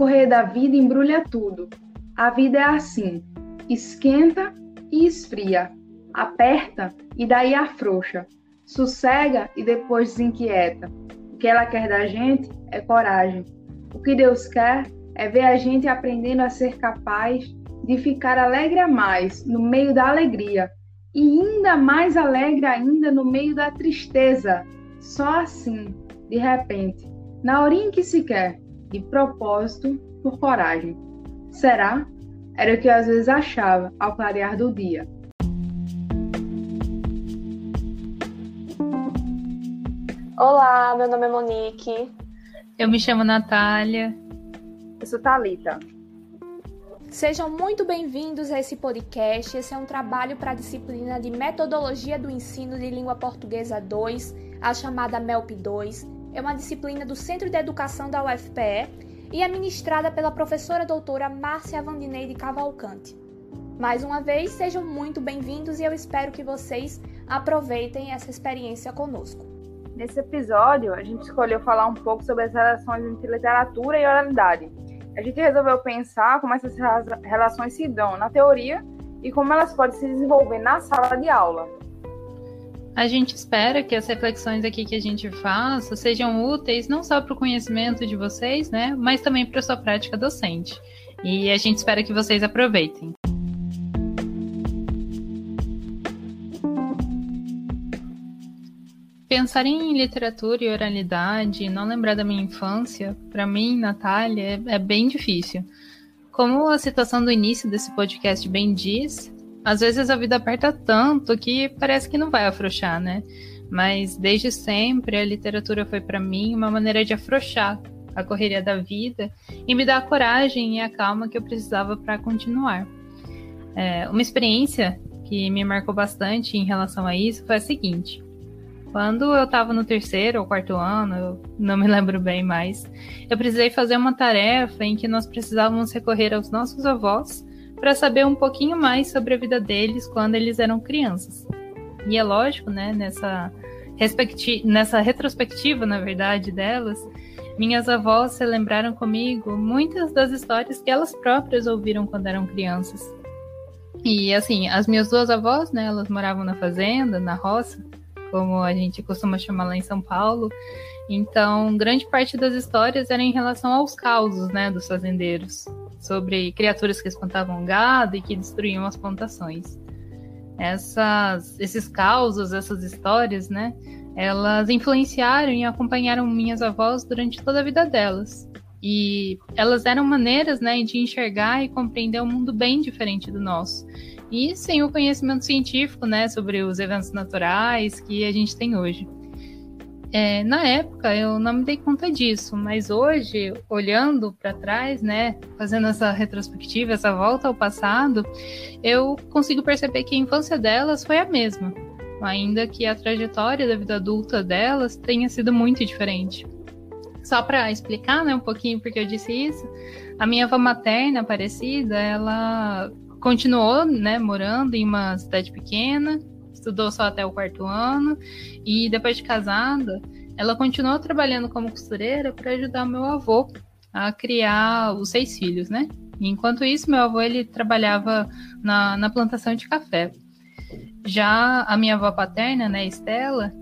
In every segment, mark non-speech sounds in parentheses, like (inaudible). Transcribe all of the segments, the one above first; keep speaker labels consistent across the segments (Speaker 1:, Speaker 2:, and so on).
Speaker 1: correr da vida embrulha tudo. A vida é assim: esquenta e esfria, aperta e daí afrouxa, sossega e depois desinquieta. O que ela quer da gente é coragem. O que Deus quer é ver a gente aprendendo a ser capaz de ficar alegre a mais no meio da alegria e ainda mais alegre ainda no meio da tristeza. Só assim, de repente, na horinha que se quer, de propósito, por coragem. Será? Era o que eu às vezes achava ao clarear do dia.
Speaker 2: Olá, meu nome é Monique.
Speaker 3: Eu me chamo Natália.
Speaker 4: Eu sou Thalita.
Speaker 2: Sejam muito bem-vindos a esse podcast. Esse é um trabalho para a disciplina de Metodologia do Ensino de Língua Portuguesa 2, a chamada MELP 2. É uma disciplina do Centro de Educação da UFPE e é ministrada pela professora doutora Márcia Vandineide Cavalcante. Mais uma vez, sejam muito bem-vindos e eu espero que vocês aproveitem essa experiência conosco.
Speaker 4: Nesse episódio, a gente escolheu falar um pouco sobre as relações entre literatura e oralidade. A gente resolveu pensar como essas relações se dão na teoria e como elas podem se desenvolver na sala de aula.
Speaker 3: A gente espera que as reflexões aqui que a gente faça sejam úteis não só para o conhecimento de vocês, né, mas também para a sua prática docente. E a gente espera que vocês aproveitem. Pensar em literatura e oralidade e não lembrar da minha infância, para mim, Natália, é, é bem difícil. Como a situação do início desse podcast bem diz, às vezes a vida aperta tanto que parece que não vai afrouxar, né? Mas desde sempre a literatura foi para mim uma maneira de afrouxar a correria da vida e me dar a coragem e a calma que eu precisava para continuar. É, uma experiência que me marcou bastante em relação a isso foi a seguinte. Quando eu estava no terceiro ou quarto ano, eu não me (laughs) lembro bem mais, eu precisei fazer uma tarefa em que nós precisávamos recorrer aos nossos avós para saber um pouquinho mais sobre a vida deles quando eles eram crianças. E é lógico, né, nessa, nessa retrospectiva, na verdade, delas, minhas avós se lembraram comigo muitas das histórias que elas próprias ouviram quando eram crianças. E assim, as minhas duas avós, né, elas moravam na fazenda, na roça, como a gente costuma chamar lá em São Paulo. Então, grande parte das histórias era em relação aos causos, né, dos fazendeiros, sobre criaturas que espantavam gado e que destruíam as plantações. Essas, esses causos, essas histórias, né, elas influenciaram e acompanharam minhas avós durante toda a vida delas. E elas eram maneiras, né, de enxergar e compreender um mundo bem diferente do nosso e sem o conhecimento científico, né, sobre os eventos naturais que a gente tem hoje. É, na época eu não me dei conta disso, mas hoje, olhando para trás, né, fazendo essa retrospectiva, essa volta ao passado, eu consigo perceber que a infância delas foi a mesma, ainda que a trajetória da vida adulta delas tenha sido muito diferente. Só para explicar, né, um pouquinho porque eu disse isso, a minha avó materna, Aparecida, ela continuou, né, morando em uma cidade pequena, estudou só até o quarto ano e depois de casada, ela continuou trabalhando como costureira para ajudar meu avô a criar os seis filhos, né? enquanto isso, meu avô ele trabalhava na, na plantação de café. Já a minha avó paterna, né, Estela,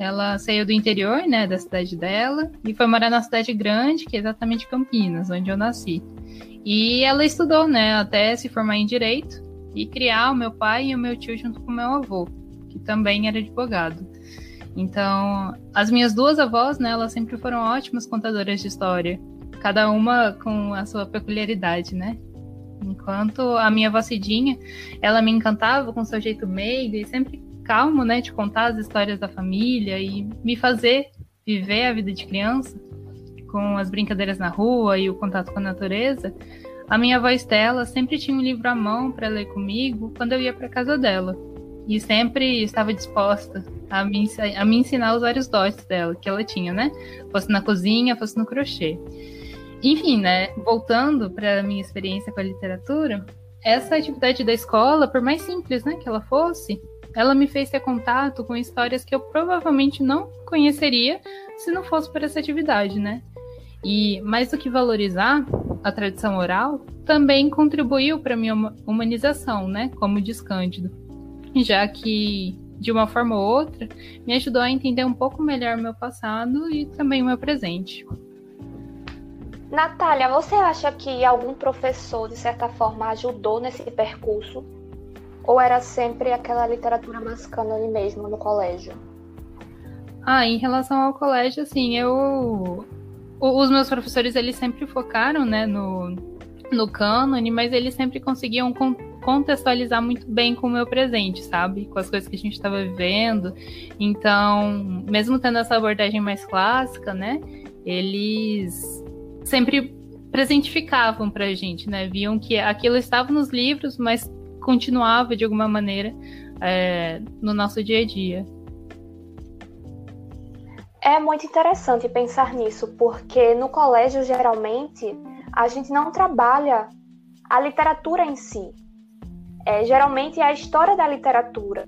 Speaker 3: ela saiu do interior, né, da cidade dela e foi morar na cidade grande, que é exatamente Campinas, onde eu nasci. E ela estudou, né, até se formar em direito e criar o meu pai e o meu tio junto com o meu avô, que também era advogado. Então, as minhas duas avós, né, elas sempre foram ótimas contadoras de história, cada uma com a sua peculiaridade, né? Enquanto a minha avó Cidinha, ela me encantava com seu jeito meigo e sempre calmo, né, de contar as histórias da família e me fazer viver a vida de criança com as brincadeiras na rua e o contato com a natureza, a minha avó Estela sempre tinha um livro à mão para ler comigo quando eu ia para casa dela. E sempre estava disposta a me, a me ensinar os vários dotes dela, que ela tinha, né? Fosse na cozinha, fosse no crochê. Enfim, né? Voltando para a minha experiência com a literatura, essa atividade da escola, por mais simples né, que ela fosse, ela me fez ter contato com histórias que eu provavelmente não conheceria se não fosse por essa atividade, né? E mais do que valorizar a tradição oral, também contribuiu para minha humanização, né, como diz Cândido, já que de uma forma ou outra me ajudou a entender um pouco melhor o meu passado e também o meu presente.
Speaker 2: Natália, você acha que algum professor, de certa forma, ajudou nesse percurso? Ou era sempre aquela literatura mais cânone mesmo no colégio?
Speaker 3: Ah, em relação ao colégio, assim, eu. Os meus professores, eles sempre focaram, né, no, no cânone, mas eles sempre conseguiam contextualizar muito bem com o meu presente, sabe? Com as coisas que a gente estava vivendo. Então, mesmo tendo essa abordagem mais clássica, né, eles sempre presentificavam para a gente, né? Viam que aquilo estava nos livros, mas continuava de alguma maneira é, no nosso dia a dia.
Speaker 2: É muito interessante pensar nisso, porque no colégio, geralmente, a gente não trabalha a literatura em si. É, geralmente é a história da literatura.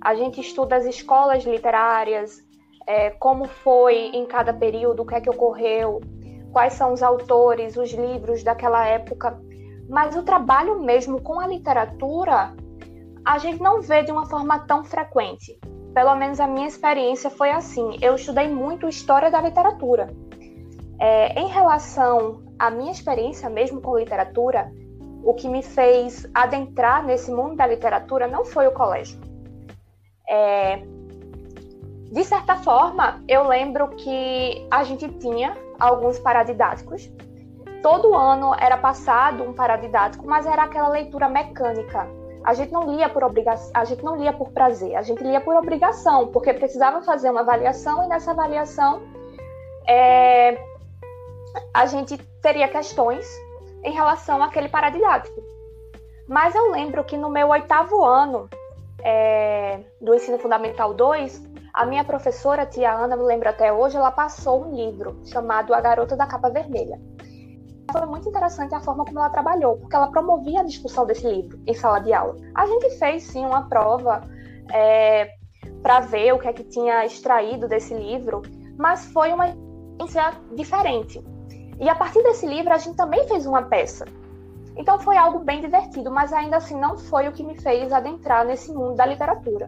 Speaker 2: A gente estuda as escolas literárias, é, como foi em cada período, o que é que ocorreu, quais são os autores, os livros daquela época, mas o trabalho mesmo com a literatura a gente não vê de uma forma tão frequente. Pelo menos a minha experiência foi assim. Eu estudei muito história da literatura. É, em relação à minha experiência mesmo com literatura, o que me fez adentrar nesse mundo da literatura não foi o colégio. É, de certa forma, eu lembro que a gente tinha alguns paradidáticos. Todo ano era passado um paradidático, mas era aquela leitura mecânica. A gente não lia por obrigação, a gente não lia por prazer, a gente lia por obrigação, porque precisava fazer uma avaliação e nessa avaliação é, a gente teria questões em relação àquele paradidático. Mas eu lembro que no meu oitavo ano é, do ensino fundamental 2, a minha professora, tia Ana, me lembro até hoje, ela passou um livro chamado A Garota da Capa Vermelha. Foi muito interessante a forma como ela trabalhou, porque ela promovia a discussão desse livro em sala de aula. A gente fez sim uma prova é, para ver o que é que tinha extraído desse livro, mas foi uma experiência diferente. E a partir desse livro a gente também fez uma peça. Então foi algo bem divertido, mas ainda assim não foi o que me fez adentrar nesse mundo da literatura.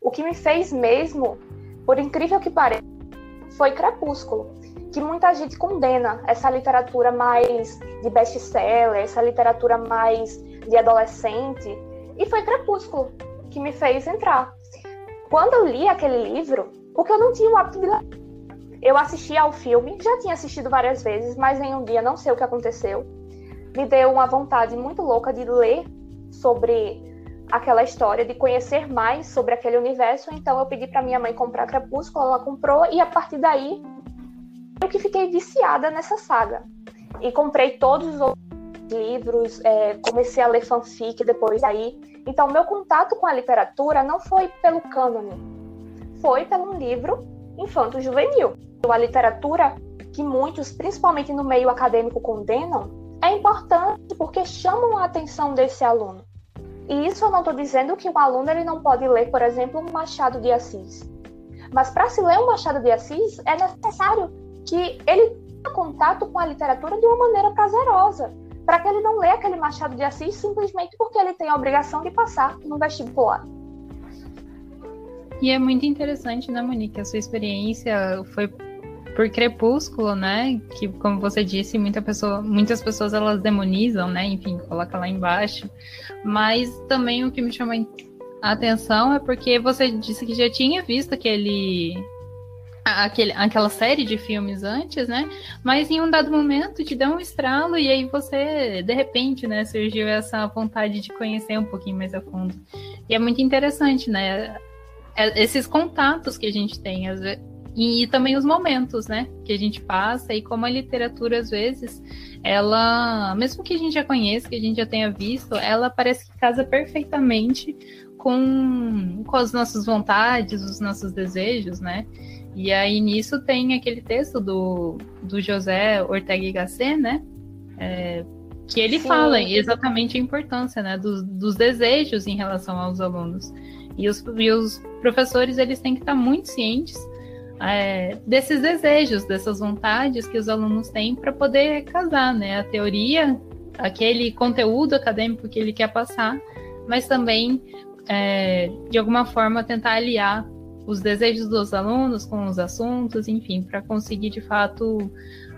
Speaker 2: O que me fez mesmo, por incrível que pareça, foi Crepúsculo, que muita gente condena essa literatura mais de best-seller, essa literatura mais de adolescente, e foi Crepúsculo que me fez entrar. Quando eu li aquele livro, porque eu não tinha o hábito de ler, eu assisti ao filme, já tinha assistido várias vezes, mas em um dia não sei o que aconteceu. Me deu uma vontade muito louca de ler sobre aquela história, de conhecer mais sobre aquele universo. Então eu pedi para minha mãe comprar Crepúsculo, ela comprou e a partir daí eu que fiquei viciada nessa saga. E comprei todos os outros livros, é, comecei a ler fanfic depois daí. Então meu contato com a literatura não foi pelo cânone, foi pelo livro infanto-juvenil. A literatura que muitos, principalmente no meio acadêmico, condenam, é importante porque chamam a atenção desse aluno. E isso eu não estou dizendo que um aluno ele não pode ler, por exemplo, um Machado de Assis. Mas para se ler um Machado de Assis, é necessário que ele tenha contato com a literatura de uma maneira prazerosa, para que ele não leia aquele Machado de Assis simplesmente porque ele tem a obrigação de passar no vestibular.
Speaker 3: E é muito interessante, né, Monique? A sua experiência foi por Crepúsculo, né? Que, como você disse, muita pessoa, muitas pessoas elas demonizam, né? Enfim, coloca lá embaixo. Mas também o que me chama a atenção é porque você disse que já tinha visto aquele, aquele, aquela série de filmes antes, né? Mas em um dado momento te deu um estralo e aí você, de repente, né, surgiu essa vontade de conhecer um pouquinho mais a fundo. E é muito interessante, né? É, esses contatos que a gente tem, vezes e, e, também os momentos, né, que a gente passa e como a literatura às vezes, ela, mesmo que a gente já conheça, que a gente já tenha visto, ela parece que casa perfeitamente com, com as nossas vontades, os nossos desejos, né? E aí nisso tem aquele texto do, do José Ortega y Gasset, né? É, que ele Sim. fala exatamente a importância né, dos, dos desejos em relação aos alunos. E os, e os professores eles têm que estar muito cientes é, desses desejos, dessas vontades que os alunos têm para poder casar, né? A teoria, aquele conteúdo acadêmico que ele quer passar, mas também, é, de alguma forma, tentar aliar os desejos dos alunos com os assuntos, enfim, para conseguir de fato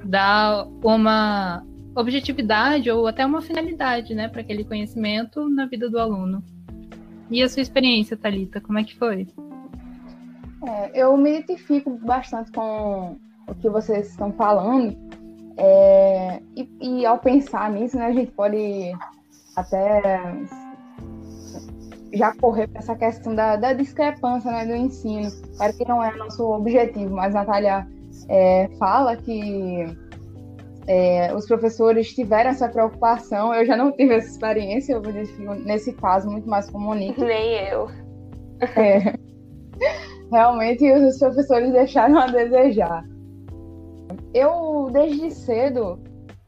Speaker 3: dar uma objetividade ou até uma finalidade, né, para aquele conhecimento na vida do aluno. E a sua experiência, Talita, como é que foi?
Speaker 1: É, eu me identifico bastante com o que vocês estão falando. É, e, e, ao pensar nisso, né, a gente pode até já correr para essa questão da, da discrepância né, do ensino. Claro que não é nosso objetivo, mas a Natália é, fala que é, os professores tiveram essa preocupação. Eu já não tive essa experiência, eu nesse caso muito mais com Monique.
Speaker 2: Nem eu.
Speaker 1: É, realmente os professores deixaram a desejar. Eu, desde cedo,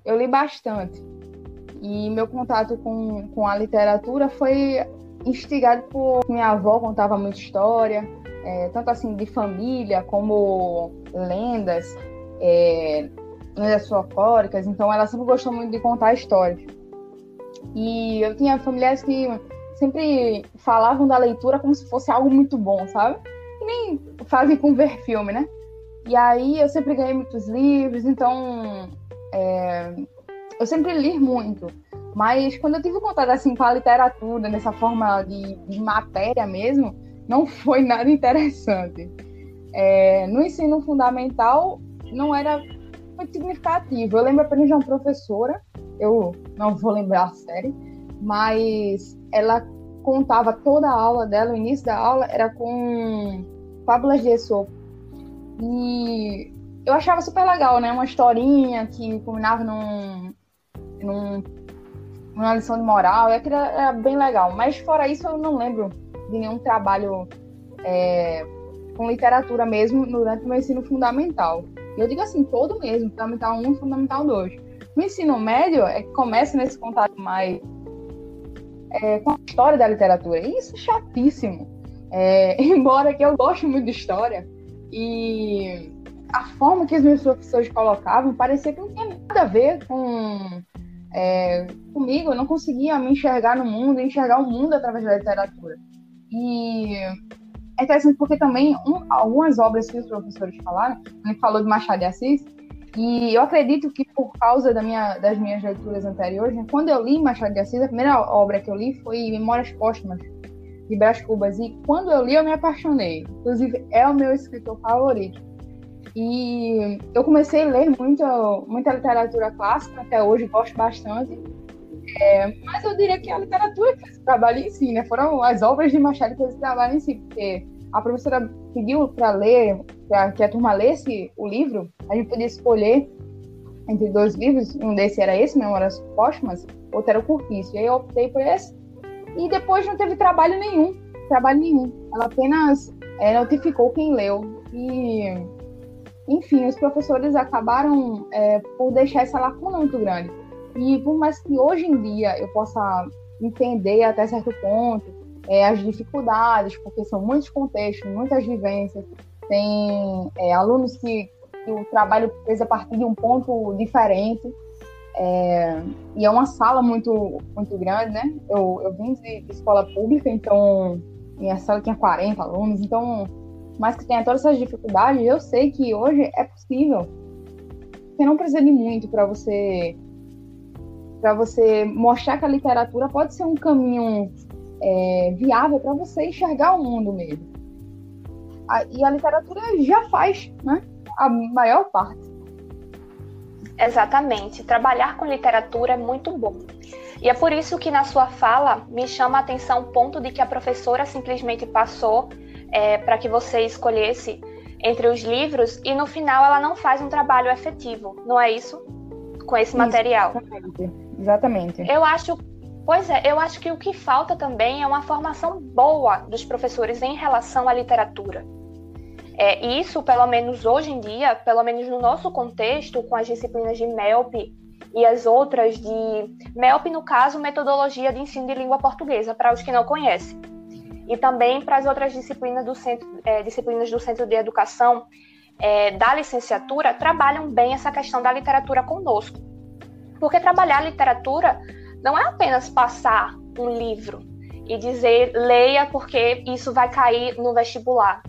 Speaker 1: eu li bastante. E meu contato com, com a literatura foi instigado por minha avó contava muita história, é, tanto assim de família como lendas, é, lendas folclóricas. Então ela sempre gostou muito de contar histórias. E eu tinha familiares que sempre falavam da leitura como se fosse algo muito bom, sabe? E nem fazem com ver filme, né? E aí eu sempre ganhei muitos livros, então é, eu sempre li muito. Mas quando eu tive contato assim com a literatura, nessa forma de, de matéria mesmo, não foi nada interessante. É, no ensino fundamental não era muito significativo. Eu lembro apenas de uma professora, eu não vou lembrar a série, mas ela contava toda a aula dela, o início da aula era com fábulas de Esopo. E eu achava super legal, né? Uma historinha que culminava num, num uma lição de moral, e aquilo era bem legal. Mas fora isso, eu não lembro de nenhum trabalho é, com literatura mesmo durante o meu ensino fundamental. E eu digo assim, todo mesmo, fundamental 1 fundamental 2. No ensino médio é que começa nesse contato mais é, com a história da literatura. E isso é chatíssimo. É, (laughs) embora que eu goste muito de história, e a forma que os meus professores colocavam parecia que não tinha nada a ver com é, comigo, eu não conseguia me enxergar no mundo, enxergar o mundo através da literatura. E é interessante porque também um, algumas obras que os professores falaram, gente falou de Machado de Assis, e eu acredito que por causa da minha, das minhas leituras anteriores, né, quando eu li Machado de Assis, a primeira obra que eu li foi Memórias Póstumas, de Brás Cubas, e quando eu li eu me apaixonei. Inclusive, é o meu escritor favorito. E eu comecei a ler muito, muita literatura clássica, até hoje gosto bastante. É, mas eu diria que a literatura que esse trabalho em si, né? Foram as obras de Machado que esse trabalho em si, porque a professora pediu para ler, para que a turma lesse o livro, a gente podia escolher entre dois livros, um desses era esse, Memórias Póstumas, outro era o Curtício. E aí eu optei por esse, e depois não teve trabalho nenhum, trabalho nenhum. Ela apenas é, notificou quem leu. E enfim, os professores acabaram é, por deixar essa lacuna muito grande. E por mais que hoje em dia eu possa entender até certo ponto é, as dificuldades, porque são muitos contextos, muitas vivências, tem é, alunos que, que, o trabalho fez a partir de um ponto diferente, é, e é uma sala muito, muito grande, né? Eu, eu vim de, de escola pública, então minha sala tinha 40 alunos, então mas que tenha todas essas dificuldades, eu sei que hoje é possível. Você não precisa de muito para você para você mostrar que a literatura pode ser um caminho é, viável para você enxergar o mundo mesmo. A, e a literatura já faz, né? A maior parte.
Speaker 2: Exatamente. Trabalhar com literatura é muito bom. E é por isso que na sua fala me chama a atenção o ponto de que a professora simplesmente passou é, para que você escolhesse entre os livros e no final ela não faz um trabalho efetivo, não é isso? Com esse isso, material.
Speaker 1: Exatamente. Exatamente.
Speaker 2: Eu acho, pois é, eu acho que o que falta também é uma formação boa dos professores em relação à literatura. É, isso, pelo menos hoje em dia, pelo menos no nosso contexto, com as disciplinas de MELP e as outras de MELP, no caso, metodologia de ensino de língua portuguesa, para os que não conhecem e também para as outras disciplinas do centro, é, disciplinas do centro de educação, é, da licenciatura trabalham bem essa questão da literatura conosco. Porque trabalhar literatura não é apenas passar um livro e dizer leia porque isso vai cair no vestibular.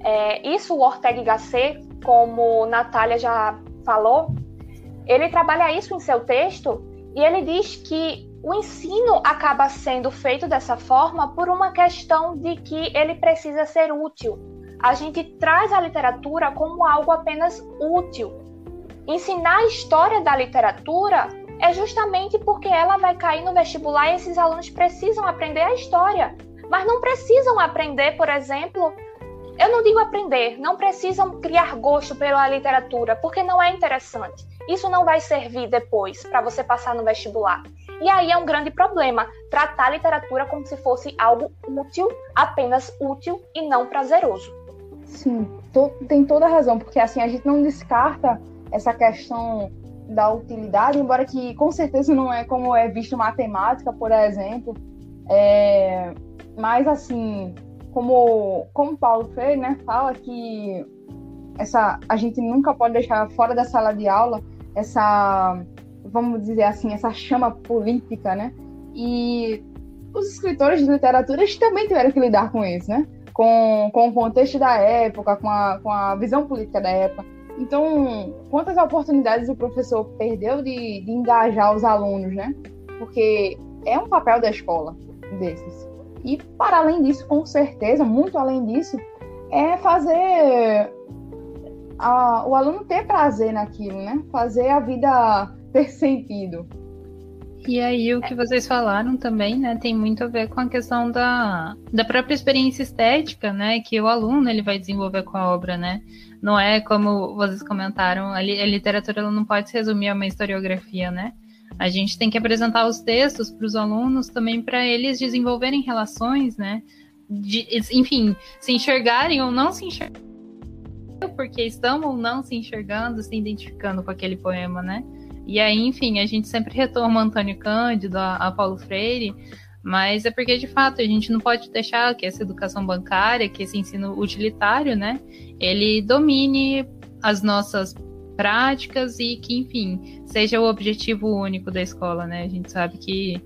Speaker 2: É, isso o Ortega y Gasset, como Natália já falou, ele trabalha isso em seu texto e ele diz que o ensino acaba sendo feito dessa forma por uma questão de que ele precisa ser útil. A gente traz a literatura como algo apenas útil. Ensinar a história da literatura é justamente porque ela vai cair no vestibular e esses alunos precisam aprender a história, mas não precisam aprender, por exemplo, eu não digo aprender, não precisam criar gosto pela literatura, porque não é interessante. Isso não vai servir depois para você passar no vestibular. E aí é um grande problema tratar a literatura como se fosse algo útil, apenas útil e não prazeroso.
Speaker 1: Sim, tô, tem toda a razão, porque assim a gente não descarta essa questão da utilidade, embora que com certeza não é como é visto matemática, por exemplo. É, mas assim, como como Paulo Freire, né, fala que essa a gente nunca pode deixar fora da sala de aula essa vamos dizer assim, essa chama política, né? E os escritores de literatura também tiveram que lidar com isso, né? Com, com o contexto da época, com a, com a visão política da época. Então, quantas oportunidades o professor perdeu de, de engajar os alunos, né? Porque é um papel da escola desses. E, para além disso, com certeza, muito além disso, é fazer a, o aluno ter prazer naquilo, né? Fazer a vida (laughs) ter sentido.
Speaker 3: E aí o que vocês falaram também, né, tem muito a ver com a questão da, da própria experiência estética, né, que o aluno ele vai desenvolver com a obra, né. Não é como vocês comentaram, a, li, a literatura ela não pode se resumir a uma historiografia, né. A gente tem que apresentar os textos para os alunos também para eles desenvolverem relações, né, de, enfim, se enxergarem ou não se enxergarem, porque estão ou não se enxergando, se identificando com aquele poema, né. E aí, enfim, a gente sempre retoma Antônio Cândido, a, a Paulo Freire, mas é porque, de fato, a gente não pode deixar que essa educação bancária, que esse ensino utilitário, né, ele domine as nossas práticas e que, enfim, seja o objetivo único da escola, né? A gente sabe que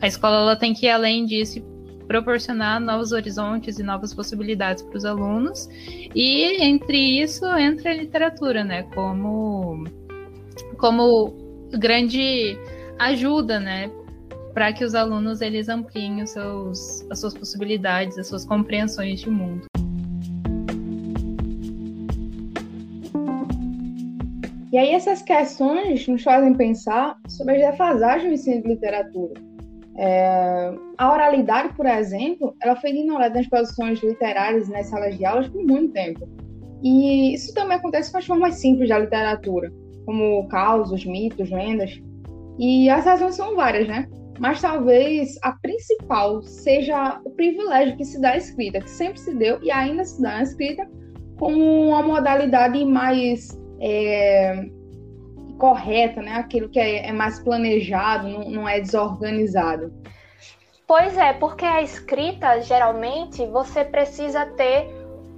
Speaker 3: a escola ela tem que além disso proporcionar novos horizontes e novas possibilidades para os alunos. E entre isso entra a literatura, né? Como como grande ajuda, né, para que os alunos eles ampliem os seus, as suas possibilidades, as suas compreensões de mundo.
Speaker 1: E aí essas questões nos fazem pensar sobre as defasagens do ensino de literatura. É, a oralidade, por exemplo, ela foi ignorada nas produções literárias nas salas de aulas por muito tempo. E isso também acontece com as formas simples da literatura como causos, mitos, lendas. E as razões são várias, né? Mas talvez a principal seja o privilégio que se dá à escrita, que sempre se deu e ainda se dá à escrita como uma modalidade mais é, correta, né? Aquilo que é, é mais planejado, não, não é desorganizado.
Speaker 2: Pois é, porque a escrita, geralmente, você precisa ter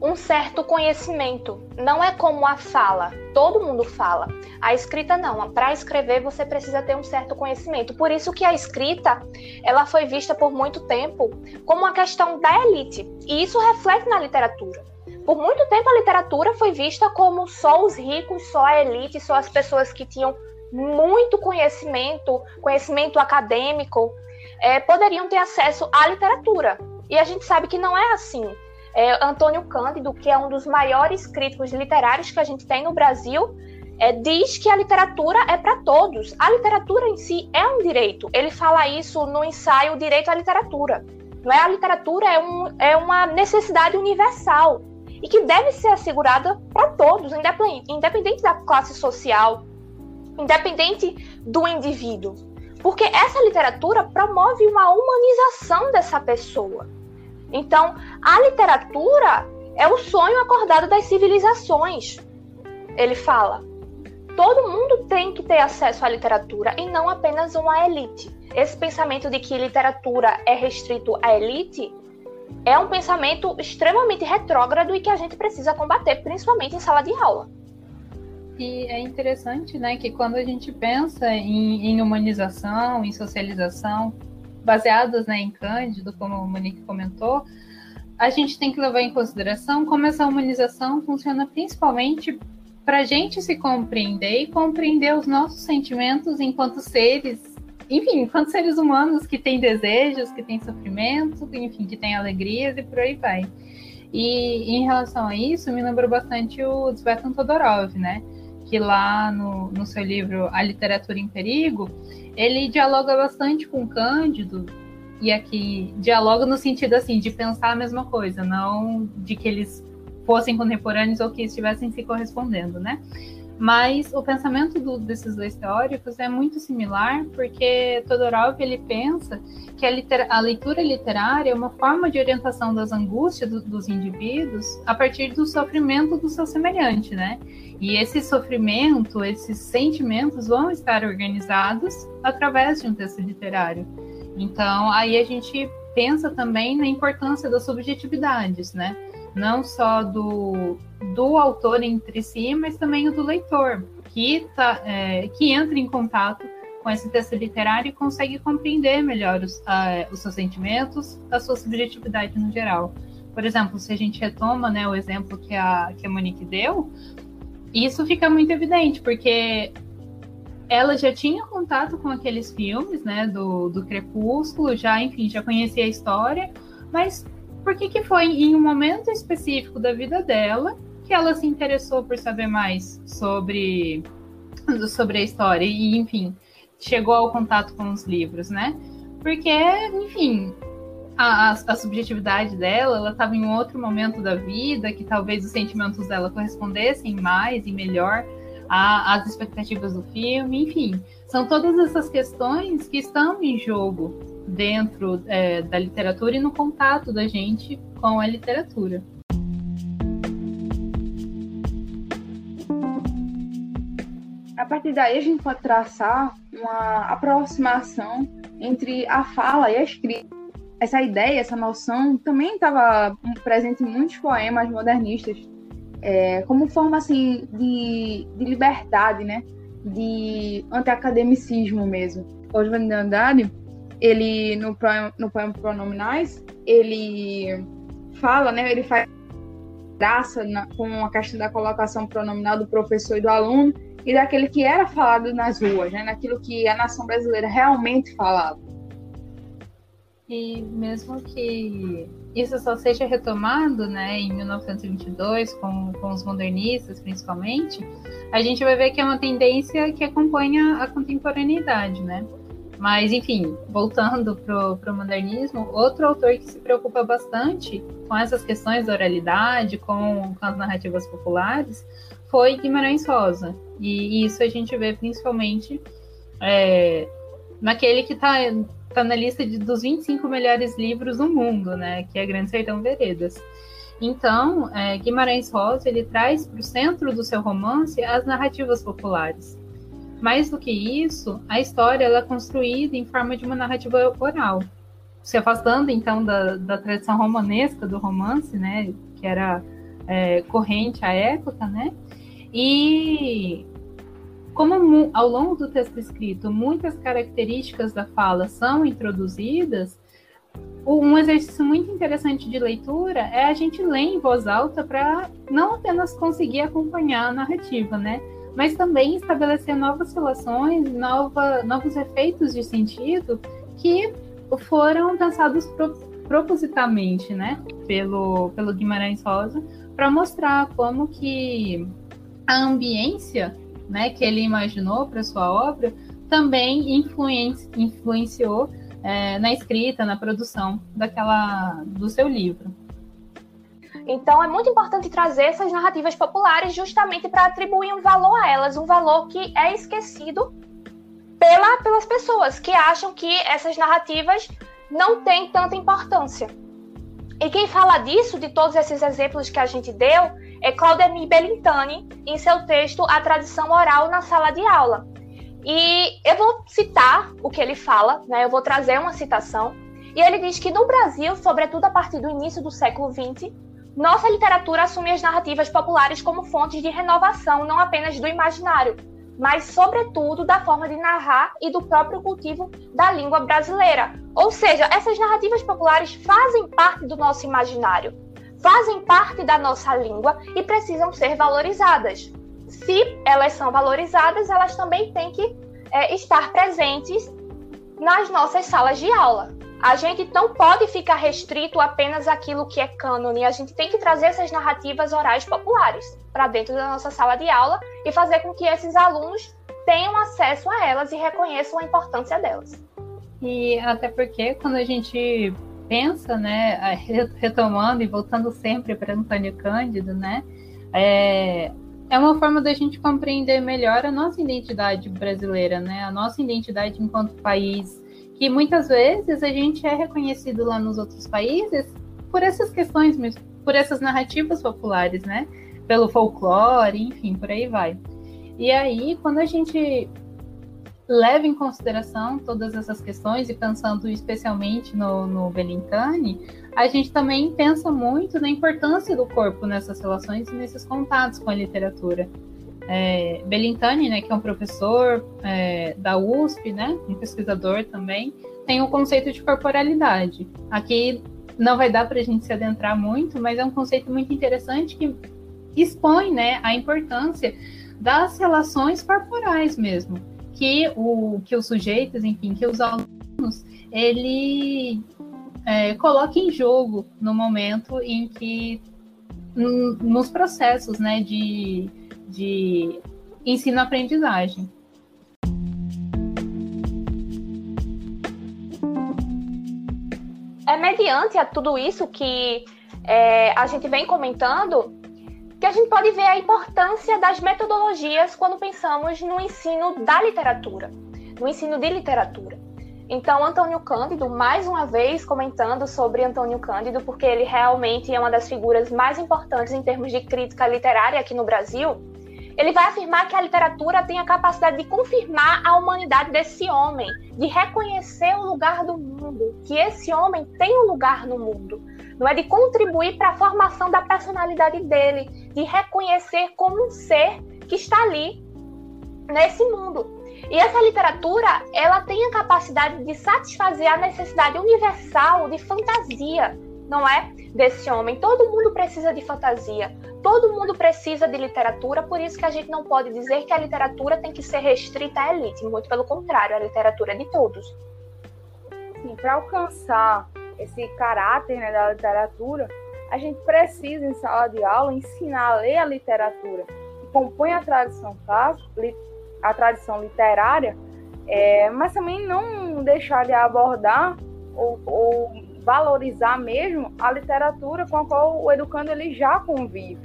Speaker 2: um certo conhecimento. Não é como a fala. Todo mundo fala. A escrita não. Para escrever você precisa ter um certo conhecimento. Por isso que a escrita, ela foi vista por muito tempo como uma questão da elite. E isso reflete na literatura. Por muito tempo a literatura foi vista como só os ricos, só a elite, só as pessoas que tinham muito conhecimento, conhecimento acadêmico, é, poderiam ter acesso à literatura. E a gente sabe que não é assim é, Antônio Cândido, que é um dos maiores críticos literários que a gente tem no Brasil, é, diz que a literatura é para todos. A literatura em si é um direito. Ele fala isso no ensaio Direito à Literatura. Não é? A literatura é, um, é uma necessidade universal e que deve ser assegurada para todos, independente, independente da classe social, independente do indivíduo. Porque essa literatura promove uma humanização dessa pessoa. Então, a literatura é o sonho acordado das civilizações. Ele fala: todo mundo tem que ter acesso à literatura e não apenas uma elite. Esse pensamento de que literatura é restrito à elite é um pensamento extremamente retrógrado e que a gente precisa combater, principalmente em sala de aula.
Speaker 3: E é interessante, né, que quando a gente pensa em, em humanização, em socialização, baseados né, em Cândido, como o Monique comentou, a gente tem que levar em consideração como essa humanização funciona principalmente para a gente se compreender e compreender os nossos sentimentos enquanto seres, enfim, enquanto seres humanos que têm desejos, que têm sofrimento, enfim, que têm alegrias e por aí vai. E em relação a isso, me lembrou bastante o Tsvetan Todorov, né? Que lá no, no seu livro A Literatura em Perigo, ele dialoga bastante com Cândido, e aqui dialoga no sentido assim de pensar a mesma coisa, não de que eles fossem contemporâneos ou que estivessem se correspondendo, né? Mas o pensamento do, desses dois teóricos é muito similar, porque Todorov ele pensa que a, a leitura literária é uma forma de orientação das angústias do, dos indivíduos a partir do sofrimento do seu semelhante, né? E esse sofrimento, esses sentimentos vão estar organizados através de um texto literário. Então, aí a gente pensa também na importância das subjetividades, né? Não só do, do autor entre si, mas também o do leitor, que, tá, é, que entra em contato com esse texto literário e consegue compreender melhor os, os seus sentimentos, a sua subjetividade no geral. Por exemplo, se a gente retoma né, o exemplo que a, que a Monique deu, isso fica muito evidente, porque ela já tinha contato com aqueles filmes, né, do, do Crepúsculo, já, enfim, já conhecia a história, mas por que que foi em um momento específico da vida dela que ela se interessou por saber mais sobre, sobre a história? E, enfim, chegou ao contato com os livros, né? Porque, enfim, a, a, subjetividade dela, ela estava em outro momento da vida, que talvez os sentimentos dela correspondessem mais e melhor as expectativas do filme, enfim, são todas essas questões que estão em jogo dentro é, da literatura e no contato da gente com a literatura.
Speaker 1: A partir daí a gente pode traçar uma aproximação entre a fala e a escrita. Essa ideia, essa noção também estava presente em muitos poemas modernistas é, como forma assim de, de liberdade, né? De antiacademicismo mesmo. Oswald de Andrade, ele no poema, no poema Pronominais, ele fala, né? Ele faz graça na, com a questão da colocação pronominal do professor e do aluno e daquele que era falado nas ruas, né? Naquilo que a nação brasileira realmente falava.
Speaker 3: E mesmo que isso só seja retomado né, em 1922, com, com os modernistas principalmente, a gente vai ver que é uma tendência que acompanha a contemporaneidade, né? Mas, enfim, voltando para o modernismo, outro autor que se preocupa bastante com essas questões da oralidade, com, com as narrativas populares, foi Guimarães Rosa. E, e isso a gente vê principalmente é, naquele que está está na lista de, dos 25 melhores livros do mundo, né? Que é Grande Sertão Veredas. Então, é, Guimarães Rosa ele traz para o centro do seu romance as narrativas populares. Mais do que isso, a história é construída em forma de uma narrativa oral, se afastando então da, da tradição romanesca do romance, né, que era é, corrente à época, né, e como ao longo do texto escrito muitas características da fala são introduzidas, um exercício muito interessante de leitura é a gente ler em voz alta para não apenas conseguir acompanhar a narrativa, né? Mas também estabelecer novas relações, nova, novos efeitos de sentido que foram pensados pro, propositamente, né? Pelo, pelo Guimarães Rosa, para mostrar como que a ambiência né, que ele imaginou para sua obra também influenci influenciou é, na escrita, na produção daquela do seu livro.
Speaker 2: Então é muito importante trazer essas narrativas populares justamente para atribuir um valor a elas, um valor que é esquecido pela, pelas pessoas que acham que essas narrativas não têm tanta importância. E quem fala disso, de todos esses exemplos que a gente deu, é Claudemir Belintani, em seu texto A Tradição Oral na Sala de Aula. E eu vou citar o que ele fala, né? eu vou trazer uma citação. E ele diz que no Brasil, sobretudo a partir do início do século XX, nossa literatura assume as narrativas populares como fontes de renovação, não apenas do imaginário, mas, sobretudo, da forma de narrar e do próprio cultivo da língua brasileira. Ou seja, essas narrativas populares fazem parte do nosso imaginário, fazem parte da nossa língua e precisam ser valorizadas. Se elas são valorizadas, elas também têm que é, estar presentes nas nossas salas de aula. A gente não pode ficar restrito apenas àquilo que é cânone, a gente tem que trazer essas narrativas orais populares para dentro da nossa sala de aula e fazer com que esses alunos tenham acesso a elas e reconheçam a importância delas.
Speaker 3: E até porque quando a gente pensa, né, retomando e voltando sempre para Antônio Cândido, né, é, é uma forma da gente compreender melhor a nossa identidade brasileira, né, a nossa identidade enquanto país, que muitas vezes a gente é reconhecido lá nos outros países por essas questões, por essas narrativas populares, né? Pelo folclore, enfim, por aí vai. E aí, quando a gente leva em consideração todas essas questões e pensando especialmente no, no a gente também pensa muito na importância do corpo nessas relações e nesses contatos com a literatura é, Belintani, né, que é um professor é, da USP, né, um pesquisador também, tem o conceito de corporalidade. Aqui não vai dar para a gente se adentrar muito, mas é um conceito muito interessante que expõe né, a importância das relações corporais mesmo, que, o, que os sujeitos, enfim, que os alunos, ele é, coloca em jogo no momento em que, nos processos né, de de ensino-aprendizagem.
Speaker 2: É mediante a tudo isso que é, a gente vem comentando que a gente pode ver a importância das metodologias quando pensamos no ensino da literatura, no ensino de literatura. Então, Antônio Cândido, mais uma vez comentando sobre Antônio Cândido, porque ele realmente é uma das figuras mais importantes em termos de crítica literária aqui no Brasil, ele vai afirmar que a literatura tem a capacidade de confirmar a humanidade desse homem, de reconhecer o lugar do mundo, que esse homem tem um lugar no mundo. Não é de contribuir para a formação da personalidade dele, de reconhecer como um ser que está ali nesse mundo. E essa literatura, ela tem a capacidade de satisfazer a necessidade universal de fantasia, não é? Desse homem. Todo mundo precisa de fantasia. Todo mundo precisa de literatura, por isso que a gente não pode dizer que a literatura tem que ser restrita à elite, muito pelo contrário, a literatura é de todos.
Speaker 1: Sim, para alcançar esse caráter né, da literatura, a gente precisa, em sala de aula, ensinar a ler a literatura, que compõe a tradição a tradição literária, é, mas também não deixar de abordar ou, ou valorizar mesmo a literatura com a qual o educando ele já convive.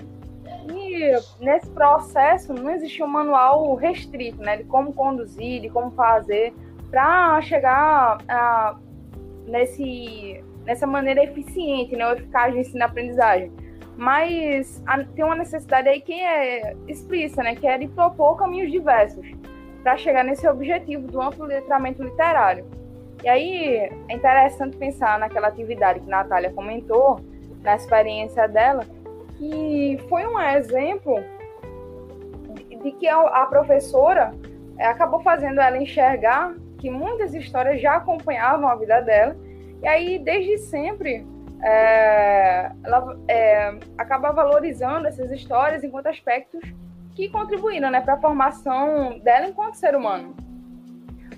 Speaker 1: E nesse processo não existe um manual restrito, né, de como conduzir, de como fazer para chegar a, nesse nessa maneira eficiente, né, eficaz de ensino-aprendizagem. Mas a, tem uma necessidade aí que é explícita, né, que é de propor caminhos diversos para chegar nesse objetivo do amplo letramento literário. E aí é interessante pensar naquela atividade que a Natália comentou, na experiência dela, que foi um exemplo de que a professora é, acabou fazendo ela enxergar que muitas histórias já acompanhavam a vida dela, e aí desde sempre é, ela é, acaba valorizando essas histórias enquanto aspectos que contribuíram né, para a formação dela enquanto ser humano.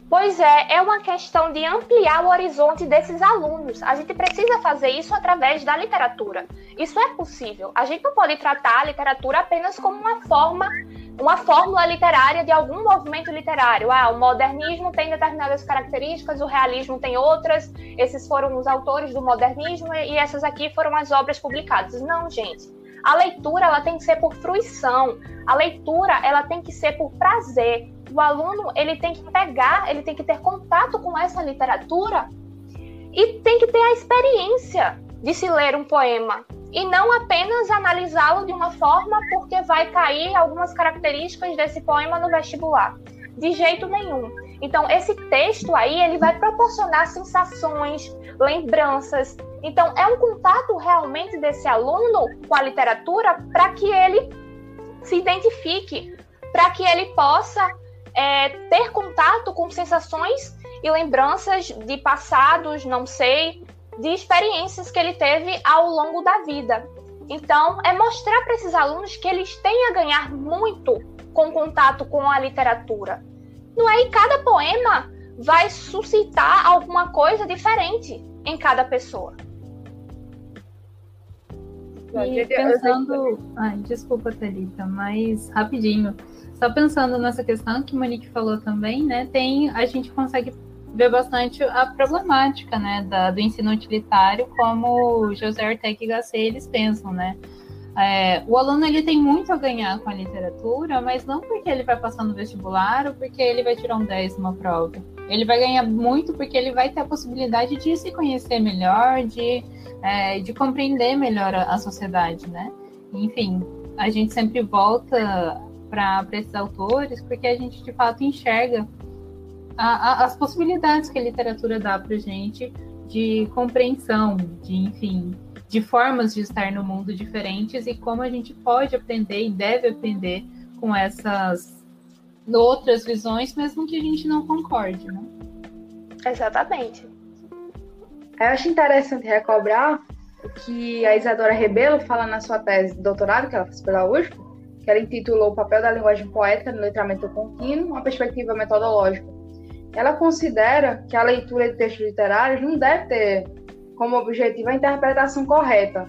Speaker 2: Pois é, é uma questão de ampliar o horizonte desses alunos. A gente precisa fazer isso através da literatura. Isso é possível. A gente não pode tratar a literatura apenas como uma forma, uma fórmula literária de algum movimento literário. Ah, o modernismo tem determinadas características, o realismo tem outras. Esses foram os autores do modernismo e essas aqui foram as obras publicadas. Não, gente. A leitura ela tem que ser por fruição. A leitura ela tem que ser por prazer o aluno ele tem que pegar, ele tem que ter contato com essa literatura e tem que ter a experiência de se ler um poema e não apenas analisá-lo de uma forma porque vai cair algumas características desse poema no vestibular. De jeito nenhum. Então, esse texto aí, ele vai proporcionar sensações, lembranças. Então, é um contato realmente desse aluno com a literatura para que ele se identifique, para que ele possa é, ter contato com sensações e lembranças de passados, não sei, de experiências que ele teve ao longo da vida. Então, é mostrar para esses alunos que eles têm a ganhar muito com contato com a literatura. Não é? E cada poema vai suscitar alguma coisa diferente em cada pessoa.
Speaker 3: E pensando. Ai, desculpa, Thalita, mas rapidinho. Só pensando nessa questão que Monique falou também, né? Tem, a gente consegue ver bastante a problemática, né, da, do ensino utilitário, como José Ortega e Gasset eles pensam, né? É, o aluno ele tem muito a ganhar com a literatura, mas não porque ele vai passar no vestibular ou porque ele vai tirar um 10 numa prova. Ele vai ganhar muito porque ele vai ter a possibilidade de se conhecer melhor, de, é, de compreender melhor a, a, sociedade, né? Enfim, a gente sempre volta para esses autores porque a gente de fato enxerga a, a, as possibilidades que a literatura dá para gente de compreensão, de enfim, de formas de estar no mundo diferentes e como a gente pode aprender e deve aprender com essas outras visões, mesmo que a gente não concorde, né?
Speaker 2: Exatamente.
Speaker 1: Eu acho interessante recobrar o que a Isadora Rebelo fala na sua tese de doutorado, que ela fez pela USP, que ela intitulou O papel da linguagem poética no letramento contínuo, uma perspectiva metodológica. Ela considera que a leitura de textos literários não deve ter como objetivo a interpretação correta,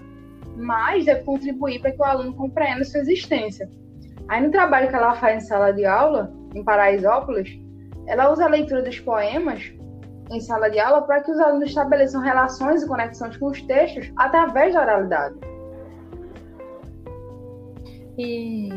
Speaker 1: mas deve contribuir para que o aluno compreenda sua existência. Aí no trabalho que ela faz em sala de aula, em Paraisópolis, ela usa a leitura dos poemas em sala de aula para que os alunos estabeleçam relações e conexões com os textos através da oralidade.
Speaker 3: E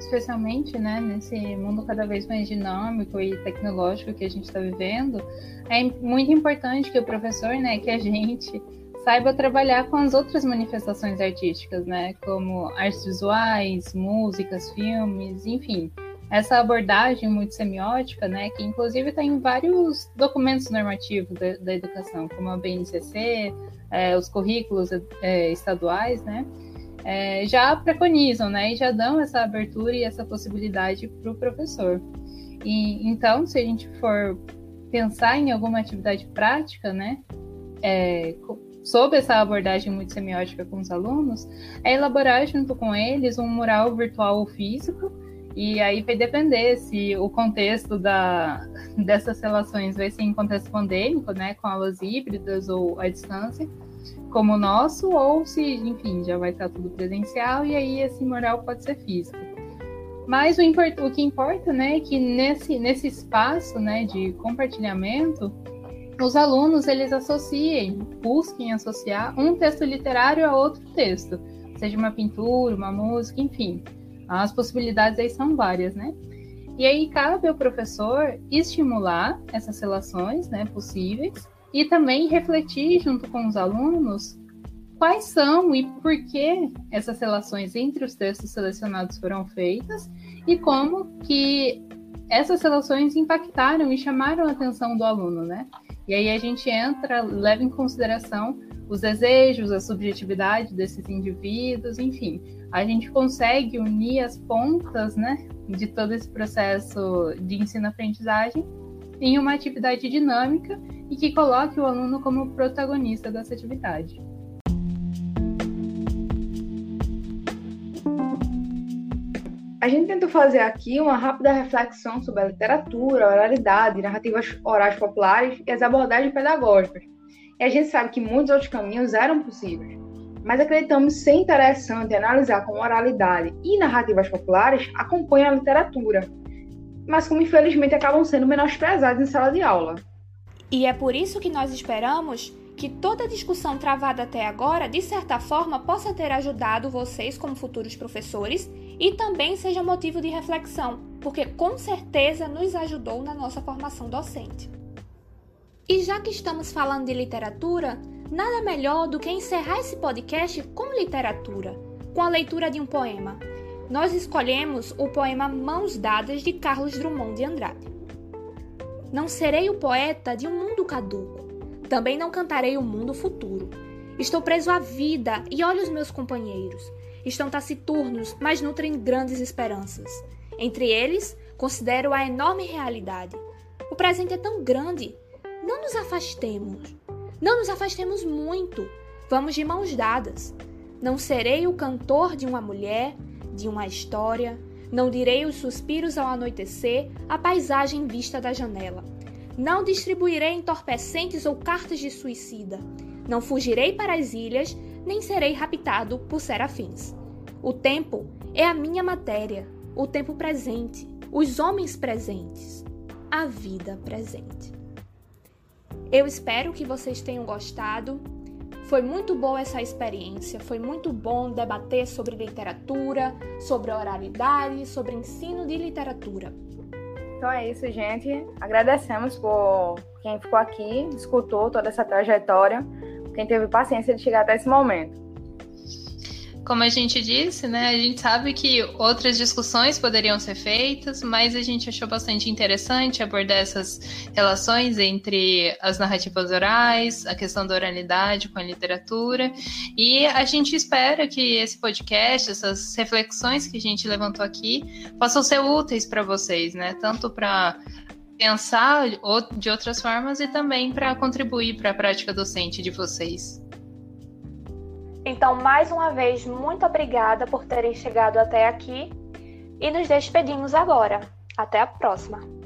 Speaker 3: especialmente né, nesse mundo cada vez mais dinâmico e tecnológico que a gente está vivendo, é muito importante que o professor, né, que a gente saiba trabalhar com as outras manifestações artísticas, né, como artes visuais, músicas, filmes, enfim. Essa abordagem muito semiótica, né, que inclusive está em vários documentos normativos da, da educação, como a BNCC, é, os currículos é, estaduais, né, é, já preconizam, né, e já dão essa abertura e essa possibilidade para o professor. E então, se a gente for pensar em alguma atividade prática, né, é, sob essa abordagem muito semiótica com os alunos, é elaborar junto com eles um mural virtual ou físico, e aí vai depender se o contexto da, dessas relações vai ser em contexto pandêmico, né, com aulas híbridas ou à distância, como o nosso, ou se, enfim, já vai estar tudo presencial, e aí esse mural pode ser físico. Mas o, import, o que importa, né, é que nesse, nesse espaço, né, de compartilhamento, os alunos, eles associem, busquem associar um texto literário a outro texto, seja uma pintura, uma música, enfim. As possibilidades aí são várias, né? E aí cabe ao professor estimular essas relações, né, possíveis, e também refletir junto com os alunos quais são e por que essas relações entre os textos selecionados foram feitas e como que essas relações impactaram e chamaram a atenção do aluno, né? E aí a gente entra, leva em consideração os desejos, a subjetividade desses indivíduos, enfim, a gente consegue unir as pontas, né, de todo esse processo de ensino-aprendizagem em uma atividade dinâmica e que coloque o aluno como protagonista dessa atividade.
Speaker 1: A gente tentou fazer aqui uma rápida reflexão sobre a literatura, a oralidade, narrativas orais populares e as abordagens pedagógicas. E a gente sabe que muitos outros caminhos eram possíveis, mas acreditamos ser interessante analisar como oralidade e narrativas populares acompanham a literatura, mas como infelizmente acabam sendo menosprezados em sala de aula.
Speaker 2: E é por isso que nós esperamos que toda a discussão travada até agora, de certa forma, possa ter ajudado vocês como futuros professores e também seja motivo de reflexão, porque com certeza nos ajudou na nossa formação docente. E já que estamos falando de literatura, nada melhor do que encerrar esse podcast com literatura, com a leitura de um poema. Nós escolhemos o poema Mãos Dadas de Carlos Drummond de Andrade. Não serei o poeta de um mundo caduco, também não cantarei o mundo futuro. Estou preso à vida e olho os meus companheiros. Estão taciturnos, mas nutrem grandes esperanças. Entre eles, considero a enorme realidade. O presente é tão grande. Não nos afastemos. Não nos afastemos muito. Vamos de mãos dadas. Não serei o cantor de uma mulher, de uma história. Não direi os suspiros ao anoitecer, a paisagem vista da janela. Não distribuirei entorpecentes ou cartas de suicida. Não fugirei para as ilhas, nem serei raptado por serafins. O tempo é a minha matéria, o tempo presente, os homens presentes, a vida presente. Eu espero que vocês tenham gostado. Foi muito boa essa experiência, foi muito bom debater sobre literatura, sobre oralidade, sobre ensino de literatura.
Speaker 4: Então é isso, gente. Agradecemos por quem ficou aqui, escutou toda essa trajetória, quem teve paciência de chegar até esse momento.
Speaker 3: Como a gente disse, né, a gente sabe que outras discussões poderiam ser feitas, mas a gente achou bastante interessante abordar essas relações entre as narrativas orais, a questão da oralidade com a literatura, e a gente espera que esse podcast, essas reflexões que a gente levantou aqui, possam ser úteis para vocês, né, tanto para pensar de outras formas e também para contribuir para a prática docente de vocês.
Speaker 2: Então, mais uma vez, muito obrigada por terem chegado até aqui e nos despedimos agora. Até a próxima!